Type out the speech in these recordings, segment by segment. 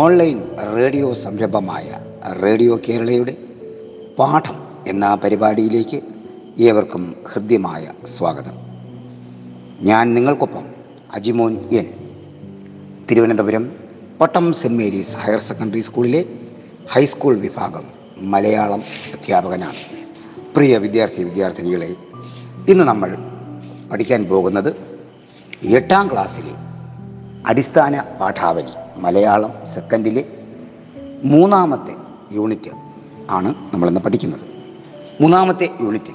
Online radio സംരംഭമായ radio കേരളയുടെ പാഠം എന്ന പരിപാടിയിലേക്ക് ഏവർക്കും ഹൃദ്യമായ സ്വാഗതം. ഞാൻ നിങ്ങൾക്കൊപ്പം Ajimon N. Thiruvananthapuram Pattom Saint Mary's higher secondary സ്കൂളിലെ ഹൈസ്കൂൾ വിഭാഗം മലയാളം അധ്യാപകനാണ്. പ്രിയ വിദ്യാർത്ഥി വിദ്യാർത്ഥിനികളെ ഇന്ന് നമ്മൾ പഠിക്കാൻ പോകുന്നത് എട്ടാം ക്ലാസ്സിലെ അടിസ്ഥാന പാഠാവലി മലയാളം സെക്കൻഡിലെ മൂന്നാമത്തെ യൂണിറ്റ് ആണ് നമ്മളിന്ന് പഠിക്കുന്നത്. മൂന്നാമത്തെ യൂണിറ്റിൽ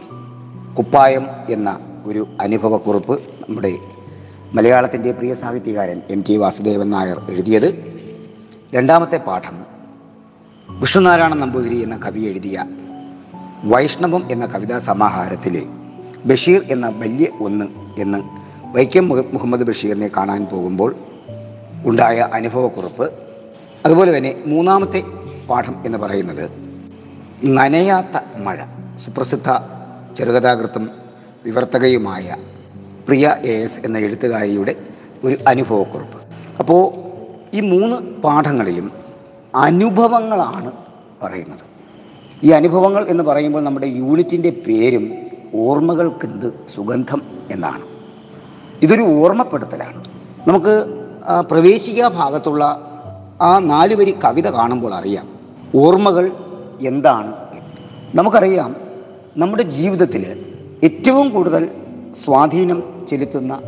കുപ്പായം എന്ന ഒരു അനുഭവക്കുറിപ്പ് നമ്മുടെ മലയാളത്തിന്റെ പ്രിയ സാഹിത്യകാരൻ എം ടി വാസുദേവൻ നായർ എഴുതിയത്. രണ്ടാമത്തെ പാഠം വിഷ്ണുനാരായണ നമ്പൂതിരി എന്ന കവി എഴുതിയ വൈഷ്ണവം എന്ന കവിതാ സമാഹാരത്തിലെ ബഷീർ എന്ന വലിയ ഒന്ന് എന്ന് വൈക്കം മുഹമ്മദ് ബഷീറിനെ കാണാൻ പോകുമ്പോൾ ഉണ്ടായ അനുഭവക്കുറിപ്പ്. അതുപോലെ തന്നെ മൂന്നാമത്തെ പാഠം എന്ന് പറയുന്നത് നനയാത്ത മഴ സുപ്രസിദ്ധ ചെറുകഥാകൃത്തും വിവർത്തകയുമായ പ്രിയ എ എസ് എന്ന എഴുത്തുകാരിയുടെ ഒരു അനുഭവക്കുറിപ്പ്. അപ്പോൾ ഈ മൂന്ന് പാഠങ്ങളിലും അനുഭവങ്ങളാണ് പറയുന്നത്. ഈ അനുഭവങ്ങൾ എന്ന് പറയുമ്പോൾ നമ്മുടെ യൂണിറ്റിന്റെ പേരും ഓർമ്മകൾക്കെന്ത് സുഗന്ധം എന്നാണ്. ഇതൊരു ഓർമ്മപ്പെടുത്തലാണ്. നമുക്ക് പ്രവേശിക ഭാഗത്തുള്ള ആ നാല് വരി കവിത കാണുമ്പോൾ അറിയാം ഓർമ്മകൾ എന്താണ്. നമുക്കറിയാം നമ്മുടെ ജീവിതത്തിൽ ഏറ്റവും കൂടുതൽ സ്വാധീനം ചെലുത്തുന്ന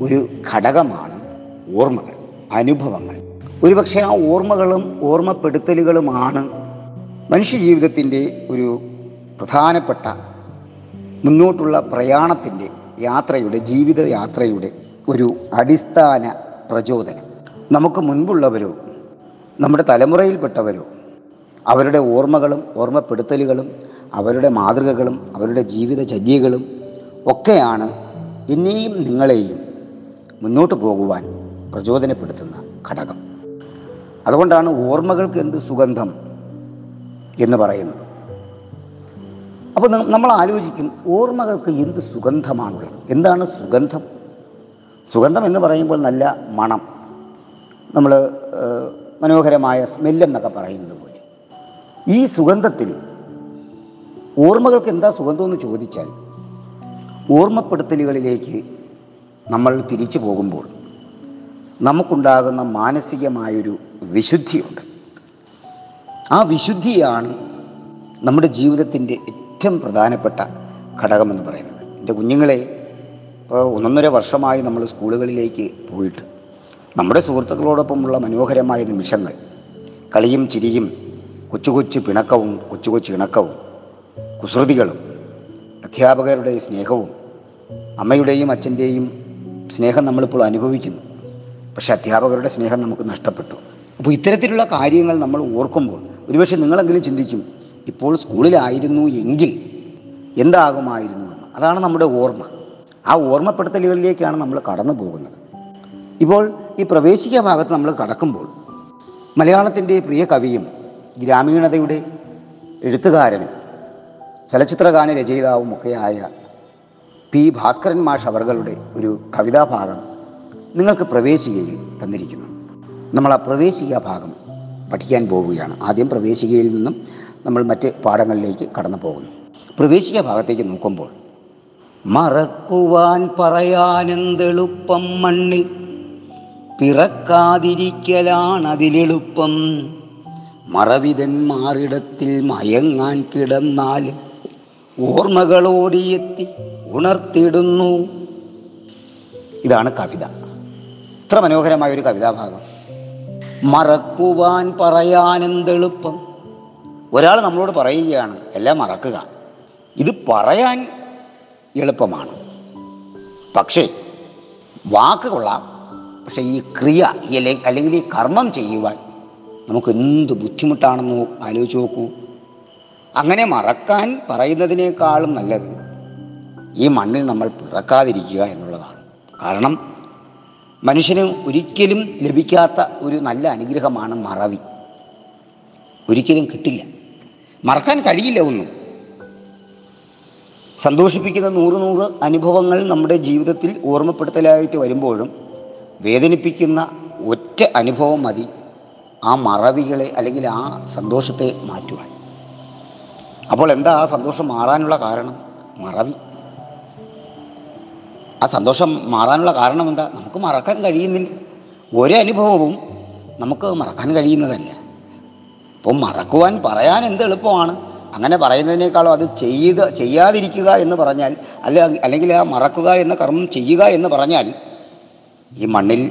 ഒരു ഘടകമാണ് ഓർമ്മകൾ അനുഭവങ്ങൾ ഒരുപക്ഷെ ആ ഓർമ്മകളും ഓർമ്മപ്പെടുത്തലുകളുമാണ് മനുഷ്യ ജീവിതത്തിന്റെ ഒരു പ്രധാനപ്പെട്ട മുന്നോട്ടുള്ള പ്രയാണത്തിന്റെ യാത്രയുടെ ജീവിതയാത്രയുടെ ഒരു അടിസ്ഥാന പ്രചോദനം. നമുക്ക് മുൻപുള്ളവരോ നമ്മുടെ തലമുറയിൽപ്പെട്ടവരോ അവരുടെ ഓർമ്മകളും ഓർമ്മപ്പെടുത്തലുകളും അവരുടെ മാതൃകകളും അവരുടെ ജീവിതചര്യകളും ഒക്കെയാണ് എന്നെയും നിങ്ങളെയും മുന്നോട്ട് പോകുവാൻ പ്രചോദനപ്പെടുത്തുന്ന ഘടകം. അതുകൊണ്ടാണ് ഓർമ്മകൾക്ക് എന്ത് സുഗന്ധം എന്ന് പറയുന്നത്. അപ്പോൾ നമ്മൾ ആലോചിക്കും ഓർമ്മകൾക്ക് എന്ത് സുഗന്ധമാണുള്ളത്? എന്താണ് സുഗന്ധം? സുഗന്ധം എന്ന് പറയുമ്പോൾ നല്ല മണം. നമ്മൾ മനോഹരമായ സ്മെല്ലെന്നൊക്കെ പറയുന്നത് പോലെ. ഈ സുഗന്ധത്തിൽ ഓർമ്മകൾക്ക് എന്താ സുഗന്ധം എന്ന് ചോദിച്ചാൽ ഓർമ്മപ്പെടുത്തലുകളിലേക്ക് നമ്മൾ തിരിച്ചു പോകുമ്പോൾ നമുക്കുണ്ടാകുന്ന മാനസികമായൊരു വിശുദ്ധിയുണ്ട്. ആ വിശുദ്ധിയാണ് നമ്മുടെ ജീവിതത്തിന്റെ ഏറ്റവും പ്രധാനപ്പെട്ട ഘടകമെന്ന് പറയുന്നത്. എന്റെ കുഞ്ഞുങ്ങളെ ഇപ്പോൾ ഒന്നൊന്നര വർഷമായി നമ്മൾ സ്കൂളുകളിലേക്ക് പോയിട്ട്. നമ്മുടെ സുഹൃത്തുക്കളോടൊപ്പമുള്ള മനോഹരമായ നിമിഷങ്ങൾ. കളിയും ചിരിയും കൊച്ചു കൊച്ചു പിണക്കവും കൊച്ചു കൊച്ചു ഇണക്കവും കുസൃതികളും അധ്യാപകരുടെ സ്നേഹവും അമ്മയുടെയും അച്ഛന്റെയും സ്നേഹം നമ്മളിപ്പോൾ അനുഭവിക്കുന്നു. പക്ഷേ അധ്യാപകരുടെ സ്നേഹം നമുക്ക് നഷ്ടപ്പെട്ടു. അപ്പോൾ ഇത്തരത്തിലുള്ള കാര്യങ്ങൾ നമ്മൾ ഓർക്കുമ്പോൾ ഒരുപക്ഷെ നിങ്ങളെങ്കിലും ചിന്തിക്കും ഇപ്പോൾ സ്കൂളിലായിരുന്നു എങ്കിൽ എന്താകുമായിരുന്നു എന്ന്. അതാണ് നമ്മുടെ ഓർമ്മ. ആ ഓർമ്മപ്പെടുത്തലുകളിലേക്കാണ് നമ്മൾ കടന്നു പോകുന്നത്. ഇപ്പോൾ ഈ പ്രവേശിക ഭാഗത്ത് നമ്മൾ കടക്കുമ്പോൾ മലയാളത്തിന്റെ പ്രിയ കവിയും ഗ്രാമീണതയുടെ എഴുത്തുകാരനും ചലച്ചിത്രഗാന രചയിതാവും ഒക്കെയായ പി ഭാസ്കരൻ മാഷ് അവറുകളുടെ ഒരു കവിതാഭാഗം നിങ്ങൾക്ക് പ്രവേശികയിൽ തന്നിരിക്കുന്നു. നമ്മൾ ആ പ്രവേശിക ഭാഗം പഠിക്കാൻ പോവുകയാണ്. ആദ്യം പ്രവേശികയിൽ നിന്നും നമ്മൾ മറ്റ് പാഠങ്ങളിലേക്ക് കടന്നു പോകുന്നു. പ്രവേശിക ഭാഗത്തേക്ക് നോക്കുമ്പോൾ മറക്കുവാൻ പറയാനെന്തെളുപ്പം മണ്ണിൽ? പിറക്കാതിരിക്കലാണതിലെളുപ്പം. മറവിതന്മാറിടത്തിൽ മയങ്ങാൻ കിടന്നാൽ ഓർമ്മകളോടിയെത്തി ഉണർത്തിടുന്നു ഇതാണ് കവിത. ഇത്ര മനോഹരമായ ഒരു കവിതാഭാഗം. മറക്കുവാൻ പറയാനെന്തെളുപ്പം? ഒരാൾ നമ്മളോട് പറയുകയാണ് എല്ലാം മറക്കുക. ഇത് പറയാൻ എളുപ്പമാണ്. പക്ഷേ വാക്ക് പക്ഷേ ഈ ക്രിയ അല്ലെങ്കിൽ ഈ കർമ്മം ചെയ്യുവാൻ നമുക്ക് എന്ത് ബുദ്ധിമുട്ടാണെന്ന് ആലോചിച്ച് നോക്കൂ. അങ്ങനെ മറക്കാൻ പറയുന്നതിനേക്കാളും നല്ലത് ഈ മണ്ണിൽ നമ്മൾ പിറക്കാതിരിക്കുക എന്നുള്ളതാണ്. കാരണം മനുഷ്യന് ഒരിക്കലും ലഭിക്കാത്ത ഒരു നല്ല അനുഗ്രഹമാണ് മറവി. ഒരിക്കലും കിട്ടില്ല. മറക്കാൻ കഴിയില്ല ഒന്നും. സന്തോഷിപ്പിക്കുന്ന നൂറ് നൂറ് അനുഭവങ്ങൾ നമ്മുടെ ജീവിതത്തിൽ ഓർമ്മപ്പെടുത്തലായിട്ട് വരുമ്പോഴും വേദനിപ്പിക്കുന്ന ഒറ്റ അനുഭവം മതി. ആ മറവികളെ അല്ലെങ്കിൽ ആ സന്തോഷത്തെ മാറ്റുവാൻ. അപ്പോൾ എന്താ ആ സന്തോഷം മാറാനുള്ള കാരണം? മറവി. ആ സന്തോഷം മാറാനുള്ള കാരണം എന്താ? നമുക്ക് മറക്കാൻ കഴിയുന്നില്ല. ഒരു അനുഭവവും നമുക്ക് മറക്കാൻ കഴിയുന്നതല്ല. അപ്പം മറക്കുവാൻ പറയാൻ എന്ത് എളുപ്പമാണ്? അങ്ങനെ പറയുന്നതിനേക്കാളും അത് ചെയ്ത് ചെയ്യാതിരിക്കുക എന്ന് പറഞ്ഞാൽ അല്ല അല്ലെങ്കിൽ ആ മറക്കുക എന്ന കർമ്മം ചെയ്യുക എന്ന് പറഞ്ഞാൽ ഈ മണ്ണിൽ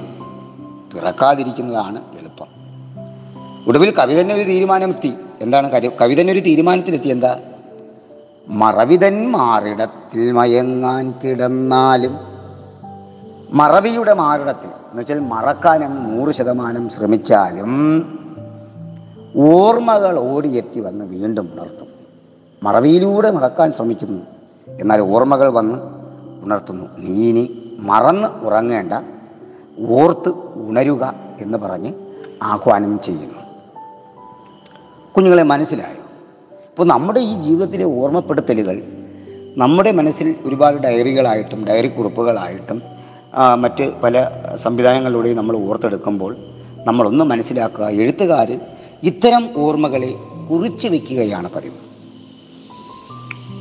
പിറക്കാതിരിക്കുന്നതാണ് എളുപ്പം. ഒടുവിൽ കവി തന്നെ ഒരു തീരുമാനമെത്തി. എന്താണ് കരു ഒരു തീരുമാനത്തിലെത്തി. എന്താ? മറവിതൻ മാറിടത്തിൽ മയങ്ങാൻ കിടന്നാലും മറവിയുടെ മാറിടത്തിൽ എന്ന് വെച്ചാൽ മറക്കാൻ അങ്ങ് നൂറ് ശതമാനം ശ്രമിച്ചാലും ഓർമ്മകൾ ഓടിയെത്തി വന്ന് വീണ്ടും ഉണർത്തും. മറവിയിലൂടെ മറക്കാൻ ശ്രമിക്കുന്നു. എന്നാൽ ഓർമ്മകൾ വന്ന് ഉണർത്തുന്നു. നീ ഇനി മറന്ന് ഉറങ്ങേണ്ട. ഓർത്ത് ഉണരുക എന്ന് പറഞ്ഞ് ആഹ്വാനം ചെയ്യുന്നു. കുഞ്ഞുങ്ങളെ മനസ്സിലായോ? ഇപ്പോൾ നമ്മുടെ ഈ ജീവിതത്തിലെ ഓർമ്മപ്പെടുത്തലുകൾ നമ്മുടെ മനസ്സിൽ ഒരുപാട് ഡയറികളായിട്ടും ഡയറി കുറിപ്പുകളായിട്ടും മറ്റ് പല സംവിധാനങ്ങളിലൂടെയും നമ്മൾ ഓർത്തെടുക്കുമ്പോൾ നമ്മളൊന്ന് മനസ്സിലാക്കുക. എഴുത്തുകാർ ഇത്തരം ഓർമ്മകളെ കുറിച്ച് വയ്ക്കുകയാണ് പതിവ്.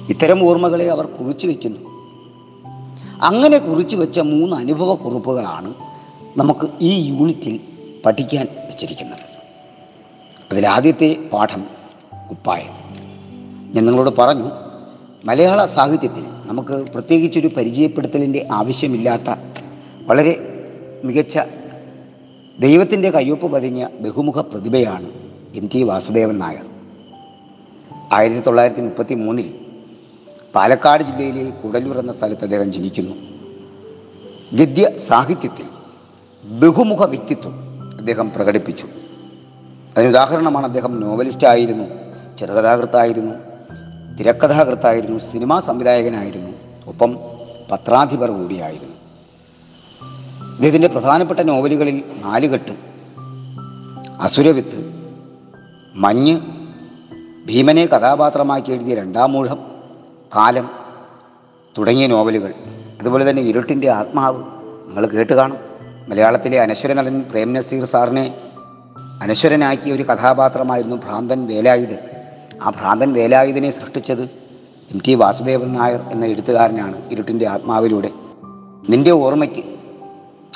ഇത്തരം ഓർമ്മകളെ അവർ കുറിച്ച് വയ്ക്കുന്നു അങ്ങനെ കുറിച്ച് വെച്ച മൂന്ന് അനുഭവ കുറിപ്പുകളാണ് നമുക്ക് ഈ യൂണിറ്റിൽ പഠിക്കാൻ വെച്ചിരിക്കുന്നത്. അതിലാദ്യത്തെ പാഠം കുപ്പായം. ഞാൻ നിങ്ങളോട് പറഞ്ഞു മലയാള സാഹിത്യത്തിൽ നമുക്ക് പ്രത്യേകിച്ചൊരു പരിചയപ്പെടുത്തലിന്റെ ആവശ്യമില്ലാത്ത വളരെ മികച്ച ദൈവത്തിന്റെ കയ്യൊപ്പ് പതിഞ്ഞ ബഹുമുഖ പ്രതിഭയാണ് എം ടി വാസുദേവൻ നായർ. ആയിരത്തി തൊള്ളായിരത്തി മുപ്പത്തി മൂന്നിൽ പാലക്കാട് ജില്ലയിലെ കുടലൂർ എന്ന സ്ഥലത്ത് അദ്ദേഹം ജനിക്കുന്നു. ഗദ്യ സാഹിത്യത്തിൽ ബഹുമുഖ വ്യക്തിത്വം അദ്ദേഹം പ്രകടിപ്പിച്ചു. അതിനുദാഹരണമാണ് അദ്ദേഹം നോവലിസ്റ്റ് ആയിരുന്നു ചെറുകഥാകൃത്തായിരുന്നു തിരക്കഥാകൃത്തായിരുന്നു സിനിമാ സംവിധായകനായിരുന്നു ഒപ്പം പത്രാധിപർ കൂടിയായിരുന്നു. ഇദ്ദേഹത്തിന്റെ പ്രധാനപ്പെട്ട നോവലുകളിൽ നാലുകെട്ട് അസുരവിത്ത് മഞ്ഞ് ഭീമനെ കഥാപാത്രമാക്കി എഴുതിയ രണ്ടാം മൂഴം കാലം തുടങ്ങിയ നോവലുകൾ. അതുപോലെ തന്നെ ഇരുട്ടിന്റെ ആത്മാവ്. നിങ്ങൾ കേട്ട് കാണും. മലയാളത്തിലെ അനശ്വര നടൻ പ്രേം നസീർ സാറിനെ അനശ്വരനാക്കിയ ഒരു കഥാപാത്രമായിരുന്നു ഭ്രാന്തൻ വേലായുധൻ. ആ ഭ്രാന്തൻ വേലായുധനെ സൃഷ്ടിച്ചത് എം ടി വാസുദേവൻ നായർ എന്ന എഴുത്തുകാരനാണ് ഇരുട്ടിന്റെ ആത്മാവിലൂടെ. നിന്റെ ഓർമ്മയ്ക്ക്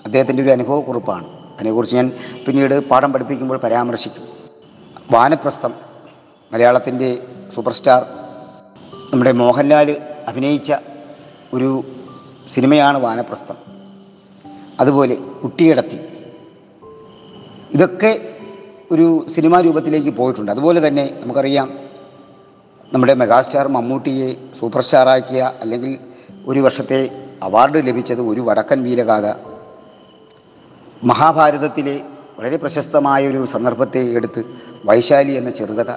അദ്ദേഹത്തിന്റെ ഒരു അനുഭവക്കുറിപ്പാണ്. അതിനെക്കുറിച്ച് ഞാൻ പിന്നീട് പാഠം പഠിപ്പിക്കുമ്പോൾ പരാമർശിക്കും. വാനപ്രസ്ഥം മലയാളത്തിന്റെ സൂപ്പർ സ്റ്റാർ നമ്മുടെ മോഹൻലാൽ അഭിനയിച്ച ഒരു സിനിമയാണ് വാനപ്രസ്ഥം. അതുപോലെ കുട്ടിയിടത്തി. ഇതൊക്കെ ഒരു സിനിമാ രൂപത്തിലേക്ക് പോയിട്ടുണ്ട്. അതുപോലെ തന്നെ നമുക്കറിയാം നമ്മുടെ മെഗാസ്റ്റാർ മമ്മൂട്ടിയെ സൂപ്പർ സ്റ്റാറാക്കിയ അല്ലെങ്കിൽ ഒരു വർഷത്തെ അവാർഡ് ലഭിച്ചത് ഒരു വടക്കൻ വീരഗാഥ. മഹാഭാരതത്തിലെ വളരെ പ്രശസ്തമായ ഒരു സന്ദർഭത്തെ എടുത്ത് വൈശാലി എന്ന ചെറുകഥ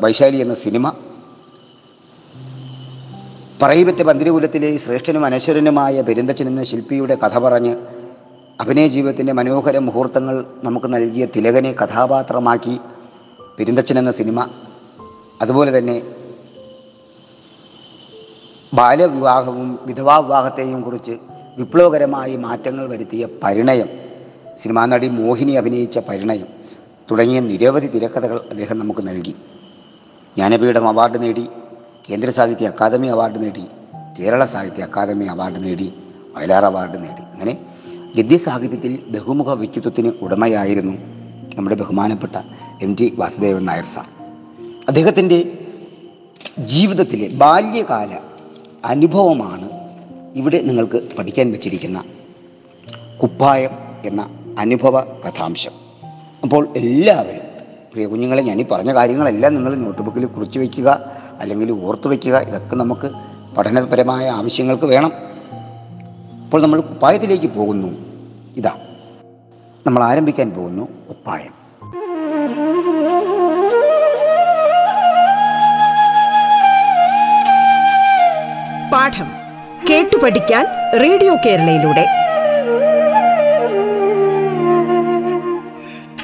വൈശാലി എന്ന സിനിമ. പറയിപ്പറ്റ പന്തിരകുലത്തിലെ ശ്രേഷ്ഠനും അനശ്വരനുമായ പെരുന്തച്ചൻ എന്ന ശില്പിയുടെ കഥ പറഞ്ഞ് അഭിനയ ജീവിതത്തിന്റെ മനോഹര മുഹൂർത്തങ്ങൾ നമുക്ക് നൽകിയ തിലകനെ കഥാപാത്രമാക്കി പെരുന്തച്ചൻ എന്ന സിനിമ. അതുപോലെ തന്നെ ബാലവിവാഹവും വിധവാ വിവാഹത്തെയും കുറിച്ച് വിപ്ലവകരമായി മാറ്റങ്ങൾ വരുത്തിയ പരിണയം സിനിമാ നടി മോഹിനി അഭിനയിച്ച പരിണയം. തുടങ്ങിയ നിരവധി തിരക്കഥകൾ അദ്ദേഹം നമുക്ക് നൽകി. ജ്ഞാനപീഠം അവാർഡ് നേടി കേന്ദ്ര സാഹിത്യ അക്കാദമി അവാർഡ് നേടി കേരള സാഹിത്യ അക്കാദമി അവാർഡ് നേടി വയലാർ അവാർഡ് നേടി. അങ്ങനെ ഗദ്യ സാഹിത്യത്തിൽ ബഹുമുഖ വ്യക്തിത്വത്തിന് ഉടമയായിരുന്നു നമ്മുടെ ബഹുമാനപ്പെട്ട M T Vasudevan Nair sir. അദ്ദേഹത്തിന്റെ ജീവിതത്തിലെ ബാല്യകാല അനുഭവമാണ് ഇവിടെ നിങ്ങൾക്ക് പഠിക്കാൻ വച്ചിരിക്കുന്ന കുപ്പായം എന്ന അനുഭവ കഥാംശം. അപ്പോൾ എല്ലാവരും പ്രിയ കുഞ്ഞുങ്ങളെ ഞാൻ ഈ പറഞ്ഞ കാര്യങ്ങളെല്ലാം നിങ്ങൾ നോട്ട്ബുക്കിൽ കുറിച്ച് വയ്ക്കുക അല്ലെങ്കിൽ ഓർത്ത് വയ്ക്കുക. ഇതൊക്കെ നമുക്ക് പഠനപരമായ ആവശ്യങ്ങൾക്ക് വേണം. അപ്പോൾ നമ്മൾ കുപ്പായത്തിലേക്ക് പോകുന്നു. ഇതാ നമ്മൾ ആരംഭിക്കാൻ പോകുന്നു കുപ്പായം. പാഠം കേട്ടു പഠിക്കാൻ റേഡിയോ കേരളയിലൂടെ.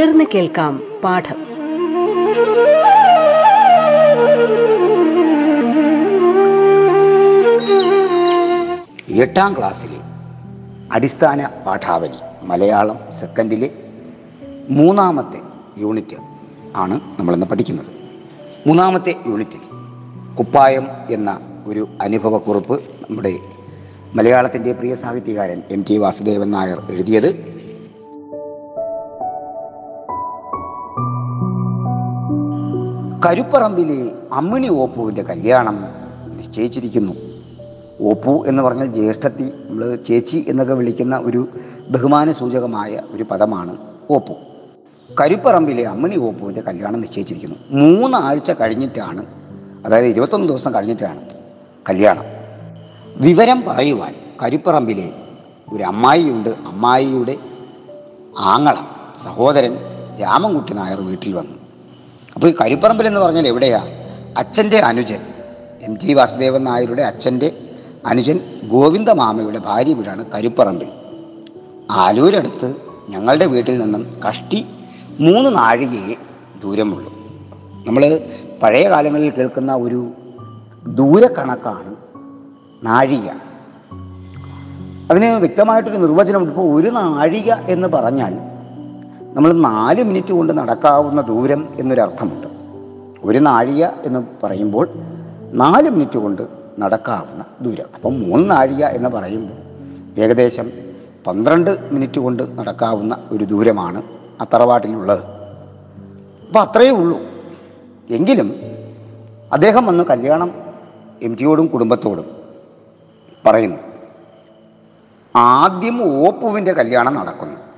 തുടർന്ന് കേൾക്കാം പാഠം. എട്ടാം ക്ലാസ്സിലെ അടിസ്ഥാന പാഠാവലി മലയാളം സെക്കൻഡിലെ മൂന്നാമത്തെ യൂണിറ്റ് ആണ് നമ്മളിന്ന് പഠിക്കുന്നത്. മൂന്നാമത്തെ യൂണിറ്റിൽ കുപ്പായം എന്ന ഒരു അനുഭവക്കുറിപ്പ് നമ്മുടെ മലയാളത്തിന്റെ പ്രിയ സാഹിത്യകാരൻ എം ടി വാസുദേവൻ നായർ എഴുതിയത് കരുപ്പറമ്പിലെ അമ്മിണി ഓപ്പുവിന്റെ കല്യാണം നിശ്ചയിച്ചിരിക്കുന്നു. ഓപ്പു എന്ന് പറഞ്ഞാൽ ജ്യേഷ്ഠത്തി നമ്മൾ ചേച്ചി എന്നൊക്കെ വിളിക്കുന്ന ഒരു ബഹുമാന സൂചകമായ ഒരു പദമാണ് ഓപ്പു. കരുപ്പറമ്പിലെ അമ്മിണി ഓപ്പുവിന്റെ കല്യാണം നിശ്ചയിച്ചിരിക്കുന്നു. മൂന്നാഴ്ച കഴിഞ്ഞിട്ടാണ് അതായത് ഇരുപത്തൊന്ന് ദിവസം കഴിഞ്ഞിട്ടാണ് കല്യാണം. വിവരം പറയുവാൻ കരുപ്പറമ്പിലെ ഒരു അമ്മായിയുണ്ട് അമ്മായിയുടെ ആങ്ങള സഹോദരൻ രാമൻകുട്ടി നായർ വീട്ടിൽ വന്നു. അപ്പോൾ ഈ കരിപ്പറമ്പിൽ എന്ന് പറഞ്ഞാൽ എവിടെയാ? അച്ഛന്റെ അനുജൻ എം ടി വാസുദേവൻ നായരുടെ അച്ഛന്റെ അനുജൻ ഗോവിന്ദ ഗോവിന്ദമാമയുടെ ഭാര്യ വീടാണ് കരുപ്പറമ്പിൽ. ആലൂരടുത്ത് ഞങ്ങളുടെ വീട്ടിൽ നിന്നും കഷ്ടി മൂന്ന് നാഴികയെ ദൂരമുള്ളൂ. നമ്മൾ പഴയ കാലങ്ങളിൽ കേൾക്കുന്ന ഒരു ദൂരക്കണക്കാണ് നാഴിക. അതിന് വ്യക്തമായിട്ടൊരു നിർവചനം ഇപ്പോൾ ഒരു നാഴിക എന്ന് പറഞ്ഞാൽ നമ്മൾ നാല് മിനിറ്റ് കൊണ്ട് നടക്കാവുന്ന ദൂരം എന്നൊരർത്ഥമുണ്ട്. ഒരു നാഴിക എന്ന് പറയുമ്പോൾ നാല് മിനിറ്റ് കൊണ്ട് നടക്കാവുന്ന ദൂരം. അപ്പം മൂന്ന് നാഴിക എന്ന് പറയുമ്പോൾ ഏകദേശം പന്ത്രണ്ട് മിനിറ്റ് കൊണ്ട് നടക്കാവുന്ന ഒരു ദൂരമാണ് ആ തറവാട്ടിലുള്ളത്. അപ്പോൾ അത്രയേ ഉള്ളൂ. എങ്കിലും അദ്ദേഹം വന്ന് കല്യാണം എം ടിയോടും കുടുംബത്തോടും പറയുന്നു. ആദ്യം ഓപ്പുവിന്റെ കല്യാണം നടക്കുന്നു.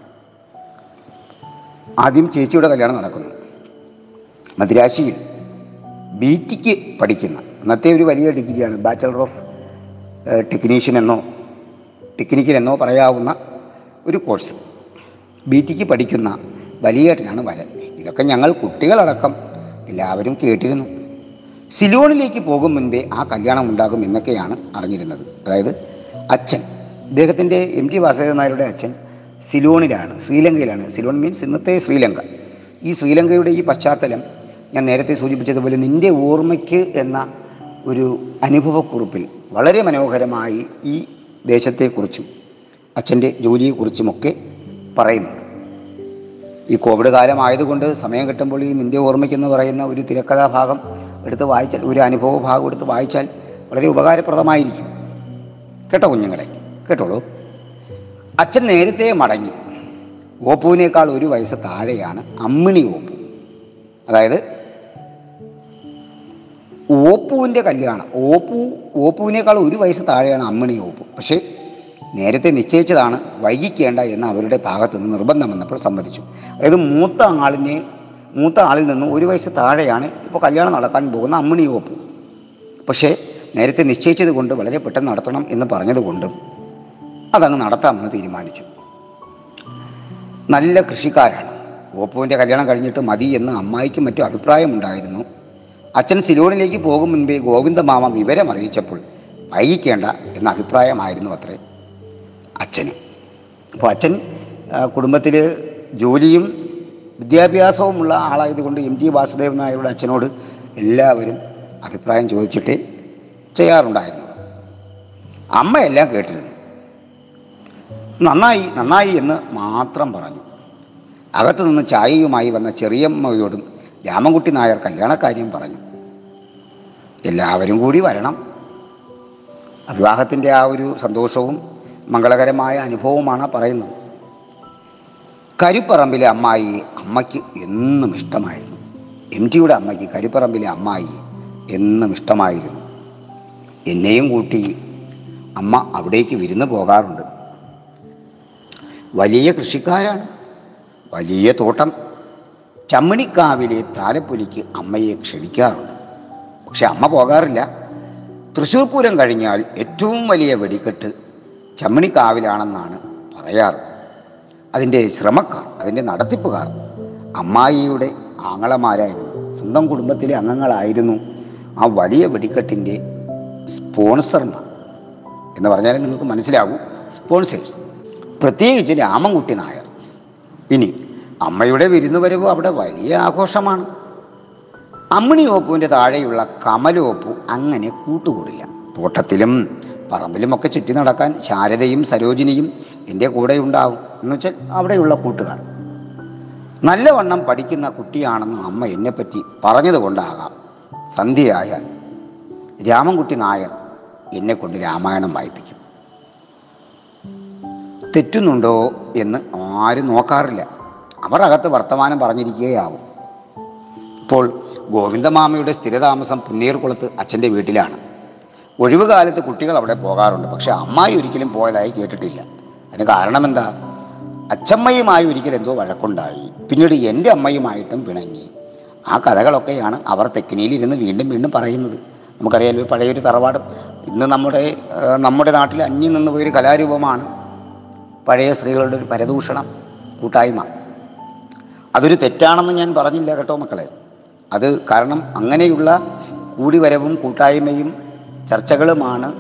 ആദ്യം ചേച്ചിയുടെ കല്യാണം നടക്കുന്നു. മദ്രാശിയിൽ ബി ടിക്ക് പഠിക്കുന്ന അന്നത്തെ ഒരു വലിയ ഡിഗ്രിയാണ് ബാച്ചലർ ഓഫ് ടെക്നീഷ്യൻ എന്നോ ടെക്നിക്കൽ എന്നോ പറയാവുന്ന ഒരു കോഴ്സ് ബി ടിക്ക് പഠിക്കുന്ന വലിയേട്ടനാണ് വരൻ. ഇതൊക്കെ ഞങ്ങൾ കുട്ടികളടക്കം എല്ലാവരും കേട്ടിരുന്നു. സിലോണിലേക്ക് പോകും മുൻപേ ആ കല്യാണം ഉണ്ടാകും എന്നൊക്കെയാണ് അറിഞ്ഞിരുന്നത്. അതായത് അച്ഛൻ അദ്ദേഹത്തിന്റെ എം ടി വാസുദേവൻ നായരുടെ അച്ഛൻ സിലോണിലാണ് ശ്രീലങ്കയിലാണ്. സിലോൺ മീൻസ് ഇന്നത്തെ ശ്രീലങ്ക. ഈ ശ്രീലങ്കയുടെ ഈ പശ്ചാത്തലം ഞാൻ നേരത്തെ സൂചിപ്പിച്ചതുപോലെ നിന്റെ ഓർമ്മയ്ക്ക് എന്ന ഒരു അനുഭവക്കുറിപ്പിൽ വളരെ മനോഹരമായി ഈ ദേശത്തെക്കുറിച്ചും അച്ഛന്റെ ജോലിയെക്കുറിച്ചുമൊക്കെ പറയുന്നുണ്ട്. ഈ കോവിഡ് കാലമായതുകൊണ്ട് സമയം കിട്ടുമ്പോൾ ഈ നിന്റെ ഓർമ്മയ്ക്കെന്ന് പറയുന്ന ഒരു തിരക്കഥാഭാഗം എടുത്ത് വായിച്ചാൽ ഒരു അനുഭവ ഭാഗം എടുത്ത് വായിച്ചാൽ വളരെ ഉപകാരപ്രദമായിരിക്കും. കേട്ടോ കുഞ്ഞുങ്ങളെ? കേട്ടോളൂ. അച്ഛൻ നേരത്തെ മടങ്ങി. ഓപ്പുവിനേക്കാൾ ഒരു വയസ്സ് താഴെയാണ് അമ്മിണി ഓപ്പു. അതായത് ഓപ്പുവിന്റെ കല്യാണം. ഓപ്പു ഓപ്പുവിനേക്കാൾ ഒരു വയസ്സ് താഴെയാണ് അമ്മിണി ഓപ്പു. പക്ഷേ നേരത്തെ നിശ്ചയിച്ചതാണ് വൈകിക്കേണ്ട എന്ന് അവരുടെ ഭാഗത്തു നിന്ന് നിർബന്ധം വന്നപ്പോൾ സമ്മതിച്ചു. അതായത് മൂത്ത ആളിനെ മൂത്ത ആളിൽ നിന്നും ഒരു വയസ്സ് താഴെയാണ് ഇപ്പോൾ കല്യാണം നടത്താൻ പോകുന്ന അമ്മിണി ഓപ്പു. പക്ഷേ നേരത്തെ നിശ്ചയിച്ചത് കൊണ്ട് വളരെ പെട്ടെന്ന് നടത്തണം എന്ന് പറഞ്ഞതുകൊണ്ടും അതങ്ങ് നടത്താമെന്ന് തീരുമാനിച്ചു. നല്ല കൃഷിക്കാരാണ്. ഓപ്പുവിന്റെ കല്യാണം കഴിഞ്ഞിട്ട് മതി എന്ന് അമ്മായിക്കും മറ്റും അഭിപ്രായമുണ്ടായിരുന്നു. അച്ഛൻ സിലോണിലേക്ക് പോകും മുൻപേ ഗോവിന്ദമാമ വിവരം അറിയിച്ചപ്പോൾ വൈകിക്കേണ്ട എന്ന അഭിപ്രായമായിരുന്നു അത്രേ. അച്ഛന്. അപ്പോൾ അച്ഛൻ കുടുംബത്തിൽ ജോലിയും വിദ്യാഭ്യാസവുമുള്ള ആളായതുകൊണ്ട് എം ടി വാസുദേവൻ നായരുടെ അച്ഛനോട് എല്ലാവരും അഭിപ്രായം ചോദിച്ചിട്ടേ ചെയ്യാറുണ്ടായിരുന്നു. അമ്മയെല്ലാം കേട്ടിരുന്നു. നന്നായി നന്നായി എന്ന് മാത്രം പറഞ്ഞു. അകത്തു നിന്ന് ചായയുമായി വന്ന ചെറിയമ്മയോടും രാമൻകുട്ടി നായർ കല്യാണക്കാര്യം പറഞ്ഞു. എല്ലാവരും കൂടി വരണം. വിവാഹത്തിന്റെ ആ ഒരു സന്തോഷവും മംഗളകരമായ അനുഭവവുമാണ് പറയുന്നത്. കരുപ്പറമ്പിലെ അമ്മായി അമ്മയ്ക്ക് എന്നും ഇഷ്ടമായിരുന്നു. എം ടിയുടെ അമ്മയ്ക്ക് കരുപ്പറമ്പിലെ അമ്മായി എന്നും ഇഷ്ടമായിരുന്നു. എന്നെയും കൂട്ടി അമ്മ അവിടേക്ക് വിരുന്ന് പോകാറുണ്ട്. വലിയ കൃഷിക്കാരാണ്. വലിയ തോട്ടം. ചമ്മണിക്കാവിലെ താലപ്പൊലിക്ക് അമ്മയെ ക്ഷണിക്കാറുണ്ട്. പക്ഷെ അമ്മ പോകാറില്ല. തൃശ്ശൂർ പൂരം കഴിഞ്ഞാൽ ഏറ്റവും വലിയ വെടിക്കെട്ട് ചമ്മണിക്കാവിലാണെന്നാണ് പറയാറ്. അതിന്റെ ശ്രമക്കാർ അതിന്റെ നടത്തിപ്പുകാർ അമ്മായിയുടെ ആങ്ങളമാരായിരുന്നു സ്വന്തം കുടുംബത്തിലെ അംഗങ്ങളായിരുന്നു ആ വലിയ വെടിക്കെട്ടിന്റെ സ്പോൺസർമാർ. എന്ന് പറഞ്ഞാൽ നിങ്ങൾക്ക് മനസ്സിലാകും സ്പോൺസേഴ്സ്. പ്രത്യേകിച്ച് രാമൻകുട്ടി നായർ. ഇനി അമ്മയുടെ വിരുന്ന് വരവ് അവിടെ വലിയ ആഘോഷമാണ്. അമ്മിണിയോപ്പുവിന്റെ താഴെയുള്ള കമലോപ്പു അങ്ങനെ കൂട്ടുകൂടില്ല. തോട്ടത്തിലും പറമ്പിലുമൊക്കെ ചുറ്റി നടക്കാൻ ശാരദയും സരോജിനിയും എന്റെ കൂടെ ഉണ്ടാവും എന്ന് വെച്ചാൽ അവിടെയുള്ള കൂട്ടുകാർ. നല്ലവണ്ണം പഠിക്കുന്ന കുട്ടിയാണെന്ന് അമ്മ എന്നെപ്പറ്റി പറഞ്ഞതുകൊണ്ടാകാം. സന്ധ്യയായാൽ രാമൻകുട്ടി നായർ എന്നെ കൊണ്ട് രാമായണം വായിപ്പിക്കും. തെറ്റുന്നുണ്ടോ എന്ന് ആരും നോക്കാറില്ല. അവർ അകത്ത് വർത്തമാനം പറഞ്ഞിരിക്കുകയാവും. ഇപ്പോൾ ഗോവിന്ദമാമയുടെ സ്ഥിരതാമസം പുന്നീർകുളത്ത് അച്ഛന്റെ വീട്ടിലാണ്. ഒഴിവുകാലത്ത് കുട്ടികൾ അവിടെ പോകാറുണ്ട്. പക്ഷേ അമ്മായി ഒരിക്കലും പോയതായി കേട്ടിട്ടില്ല. അതിന് കാരണം എന്താ അച്ചമ്മയുമായി ഒരിക്കൽ എന്തോ വഴക്കുണ്ടായി. പിന്നീട് എന്റെ അമ്മയുമായിട്ടും പിണങ്ങി. ആ കഥകളൊക്കെയാണ് അവർ തെക്കിനിയിലിരുന്ന് വീണ്ടും വീണ്ടും പറയുന്നത്. നമുക്കറിയാലോ പഴയൊരു തറവാട് ഇന്ന് നമ്മുടെ നമ്മുടെ നാട്ടിൽ അന്യം നിന്ന് പോയൊരു കലാരൂപമാണ്. പഴയ സ്ത്രീകളുടെ ഒരു പരദൂഷണം കൂട്ടായ്മ. അതൊരു തെറ്റാണെന്ന് ഞാൻ പറഞ്ഞില്ല കേട്ടോ മക്കളെ. അത് കാരണം അങ്ങനെയുള്ള കൂടിവരവും കൂട്ടായ്മയും ചർച്ചകളുമാണ്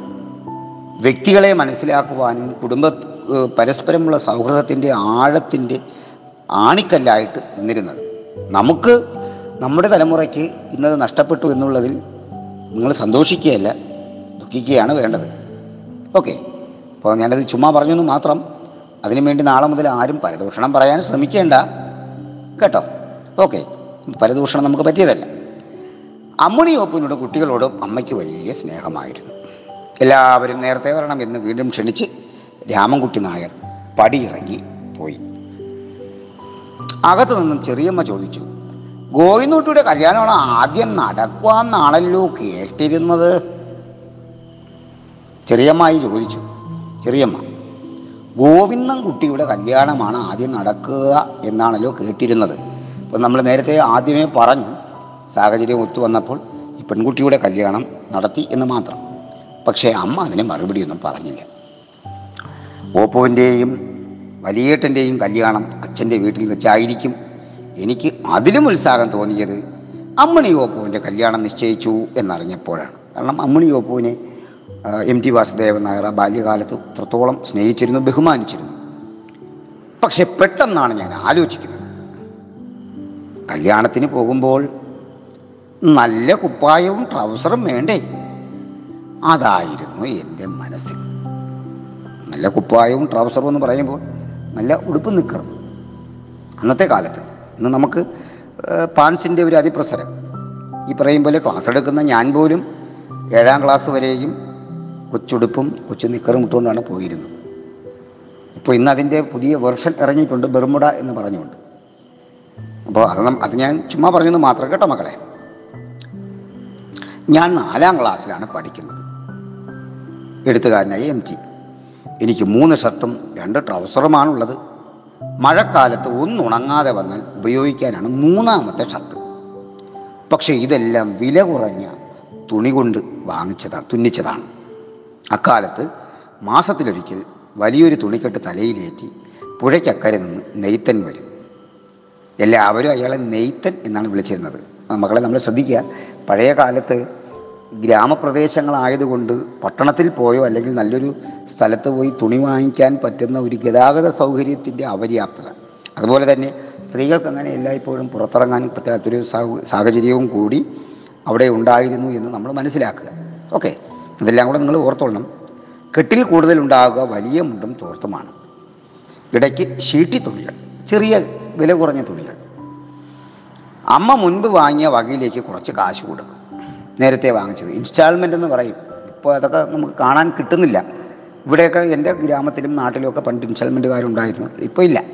വ്യക്തികളെ മനസ്സിലാക്കുവാനും കുടുംബ പരസ്പരമുള്ള സൗഹൃദത്തിന്റെ ആഴത്തിന്റെ ആണിക്കല്ലായിട്ട് നിന്നിരുന്നത്. നമുക്ക് നമ്മുടെ തലമുറയ്ക്ക് ഇന്നത് നഷ്ടപ്പെട്ടു എന്നുള്ളതിൽ നിങ്ങൾ സന്തോഷിക്കുകയല്ല ദുഃഖിക്കുകയാണ് വേണ്ടത്. ഓക്കെ. അപ്പോൾ ഞാനത് ചുമ്മാ പറഞ്ഞെന്ന് മാത്രം അതിനുവേണ്ടി നാളെ മുതൽ ആരും പരദൂഷണം പറയാൻ ശ്രമിക്കേണ്ട. കേട്ടോ? ഓക്കെ. പരദൂഷണം നമുക്ക് പറ്റിയതല്ല. അമ്മുണി ഓപ്പനോട് കുട്ടികളോട് അമ്മയ്ക്ക് വലിയ സ്നേഹമായിരുന്നു. എല്ലാവരും നേരത്തെ വരണം എന്ന് വീണ്ടും ക്ഷണിച്ച് രാമൻകുട്ടി നായർ പടിയിറങ്ങി പോയി. അകത്തു നിന്നും ചെറിയമ്മ ചോദിച്ചു ഗോയിനൂട്ടിയുടെ കല്യാണമാണ് ആദ്യം നടക്കുവാന്നാണല്ലോ കേട്ടിരുന്നത്? ചെറിയമ്മായി ചോദിച്ചു ചെറിയമ്മ ഗോവിന്ദൻ കുട്ടിയുടെ കല്യാണമാണ് ആദ്യം നടക്കുക എന്നാണല്ലോ കേട്ടിരുന്നത്. അപ്പം നമ്മൾ നേരത്തെ ആദ്യമേ പറഞ്ഞു സാഹചര്യം ഒത്തു വന്നപ്പോൾ ഈ പെൺകുട്ടിയുടെ കല്യാണം നടത്തി എന്ന് മാത്രം. പക്ഷേ അമ്മ അതിന് മറുപടിയൊന്നും പറഞ്ഞില്ല. ഓപ്പോവിന്റെയും വലിയേട്ടന്റെയും കല്യാണം അച്ഛന്റെ വീട്ടിൽ വെച്ചായിരിക്കും. എനിക്ക് അതിലും ഉത്സാഹം തോന്നിയത് അമ്മണി ഓപ്പോവിന്റെ കല്യാണം നിശ്ചയിച്ചു എന്നറിഞ്ഞപ്പോഴാണ്. കാരണം അമ്മണി ഓപ്പോവിനെ എം ടി വാസുദേവൻ നായർ ആ ബാല്യകാലത്ത് അത്രത്തോളം സ്നേഹിച്ചിരുന്നു ബഹുമാനിച്ചിരുന്നു. പക്ഷെ പെട്ടെന്നാണ് ഞാൻ ആലോചിക്കുന്നത്. കല്യാണത്തിന് പോകുമ്പോൾ നല്ല കുപ്പായവും ട്രൗസറും വേണ്ടേ? അതായിരുന്നു എന്റെ മനസ്സിൽ നല്ല കുപ്പായവും ട്രൗസറും എന്ന് പറയുമ്പോൾ നല്ല ഉടുപ്പ് നിൽക്കണം അന്നത്തെ കാലത്ത് ഇന്ന് നമുക്ക് പാൻസിന്റെ ഒരു അതിപ്രസരം. ഈ പറയും പോലെ ക്ലാസ് എടുക്കുന്ന ഞാൻ പോലും ഏഴാം ക്ലാസ് വരെയും കൊച്ചുടുപ്പും കൊച്ചു നിക്കറും ഇട്ടുകൊണ്ടാണ് പോയിരുന്നത്. ഇപ്പോൾ ഇന്ന് അതിന്റെ പുതിയ വെർഷൻ ഇറങ്ങിയിട്ടുണ്ട് ബെർമുഡ എന്ന് പറഞ്ഞുകൊണ്ട്. അപ്പോൾ അത് അത് ഞാൻ ചുമ്മാ പറഞ്ഞെന്ന് മാത്രം കേട്ടോ മക്കളെ. ഞാൻ നാലാം ക്ലാസ്സിലാണ് പഠിക്കുന്നത്. എഴുത്തുകാരനായി എം ടി എനിക്ക് മൂന്ന് ഷർട്ടും രണ്ട് ട്രൗസറുമാണുള്ളത്. മഴക്കാലത്ത് ഒന്നുണങ്ങാതെ വന്നാൽ ഉപയോഗിക്കാനാണ് മൂന്നാമത്തെ ഷർട്ട്. പക്ഷേ ഇതെല്ലാം വില കുറഞ്ഞ തുണി കൊണ്ട് വാങ്ങിച്ചതാണ് തുന്നിച്ചതാണ്. അക്കാലത്ത് മാസത്തിലൊരിക്കൽ വലിയൊരു തുണിക്കെട്ട് തലയിലേറ്റി പുഴയ്ക്കക്കരെ നിന്ന് നെയ്ത്തൻ വരും. എല്ലാവരും അയാളെ നെയ്ത്തൻ എന്നാണ് വിളിച്ചിരുന്നത്. മക്കളെ നമ്മൾ ശ്രദ്ധിക്കുക പഴയ കാലത്ത് ഗ്രാമപ്രദേശങ്ങളായതുകൊണ്ട് പട്ടണത്തിൽ പോയോ അല്ലെങ്കിൽ നല്ലൊരു സ്ഥലത്ത് പോയി തുണി വാങ്ങിക്കാൻ പറ്റുന്ന ഒരു ഗതാഗത സൗകര്യത്തിന്റെ അപര്യാപ്തത അതുപോലെ തന്നെ സ്ത്രീകൾക്ക് അങ്ങനെ എല്ലായ്പ്പോഴും പുറത്തിറങ്ങാൻ പറ്റാത്തൊരു സാഹ- സാഹചര്യവും കൂടി അവിടെ ഉണ്ടായിരുന്നു എന്ന് നമ്മൾ മനസ്സിലാക്കുക. ഓക്കെ. ഇതെല്ലാം കൂടെ നിങ്ങൾ ഓർത്തോളണം. കെട്ടിൽ കൂടുതലുണ്ടാകുക വലിയ മുണ്ടും തോർത്തുമാണ്. ഇടയ്ക്ക് ഷീട്ടി തുണികൾ ചെറിയ വില കുറഞ്ഞ തുണികൾ. അമ്മ മുൻപ് വാങ്ങിയ വകയിലേക്ക് കുറച്ച് കാശ് കൊടുക്കും. നേരത്തെ വാങ്ങിച്ചത്. ഇൻസ്റ്റാൾമെന്റ് എന്ന് പറയും. ഇപ്പോൾ അതൊക്കെ നമുക്ക് കാണാൻ കിട്ടുന്നില്ല. ഇവിടെയൊക്കെ എന്റെ ഗ്രാമത്തിലും നാട്ടിലുമൊക്കെ പണ്ട് ഇൻസ്റ്റാൾമെന്റുകാരുണ്ടായിരുന്നു ഇപ്പോൾ ഇല്ല.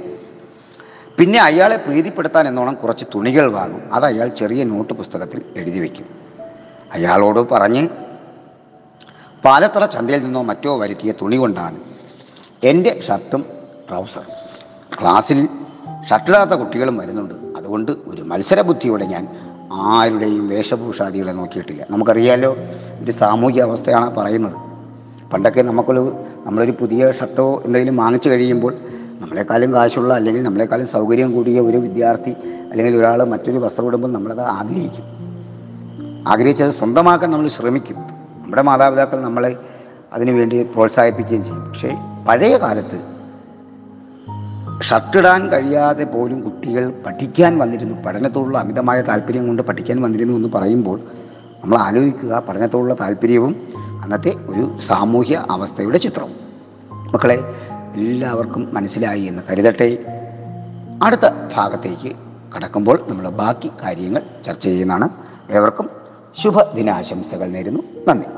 പിന്നെ അയാളെ പ്രീതിപ്പെടുത്താൻ എന്നോണം കുറച്ച് തുണികൾ വാങ്ങും. അത് അയാൾ ചെറിയ നോട്ട് പുസ്തകത്തിൽ എഴുതി വയ്ക്കും. അയാളോട് പറഞ്ഞ് പാലത്തറ ചന്തയിൽ നിന്നോ മറ്റോ വരുത്തിയ തുണി കൊണ്ടാണ് എന്റെ ഷർട്ടും ട്രൗസറും. ക്ലാസ്സിൽ ഷർട്ടിടാത്ത കുട്ടികളും വരുന്നുണ്ട്. അതുകൊണ്ട് ഒരു മത്സരബുദ്ധിയോടെ ഞാൻ ആരുടെയും വേഷഭൂഷാദികളെ നോക്കിയിട്ടില്ല. നമുക്കറിയാലോ ഒരു സാമൂഹിക അവസ്ഥയാണ് പറയുന്നത്. പണ്ടൊക്കെ നമുക്കൊരു നമ്മളൊരു പുതിയ ഷർട്ടോ എന്തെങ്കിലും വാങ്ങിച്ചു കഴിയുമ്പോൾ നമ്മളെക്കാളും കാശുള്ള അല്ലെങ്കിൽ നമ്മളെക്കാളും സൗകര്യം കൂടിയ ഒരു വിദ്യാർത്ഥി അല്ലെങ്കിൽ ഒരാൾ മറ്റൊരു വസ്ത്രം ഇടുമ്പോൾ നമ്മളത് ആഗ്രഹിക്കും. ആഗ്രഹിച്ചത് സ്വന്തമാക്കാൻ നമ്മൾ ശ്രമിക്കും. നമ്മുടെ മാതാപിതാക്കൾ നമ്മളെ അതിനുവേണ്ടി പ്രോത്സാഹിപ്പിക്കുകയും ചെയ്യും. പക്ഷേ പഴയ കാലത്ത് ഷർട്ടിടാൻ കഴിയാതെ പോലും കുട്ടികൾ പഠിക്കാൻ വന്നിരുന്നു. പഠനത്തോടുള്ള അമിതമായ താല്പര്യം കൊണ്ട് പഠിക്കാൻ വന്നിരുന്നു എന്ന് പറയുമ്പോൾ നമ്മൾ ആലോചിക്കുക പഠനത്തോടുള്ള താല്പര്യവും അന്നത്തെ ഒരു സാമൂഹ്യ അവസ്ഥയുടെ ചിത്രവും മക്കളെ എല്ലാവർക്കും മനസ്സിലായി എന്ന് കരുതട്ടെ. അടുത്ത ഭാഗത്തേക്ക് കടക്കുമ്പോൾ നമ്മൾ ബാക്കി കാര്യങ്ങൾ ചർച്ച ചെയ്യുന്നതാണ്. ഏവർക്കും ശുഭദിനാശംസകൾ നേരുന്നു. നന്ദി.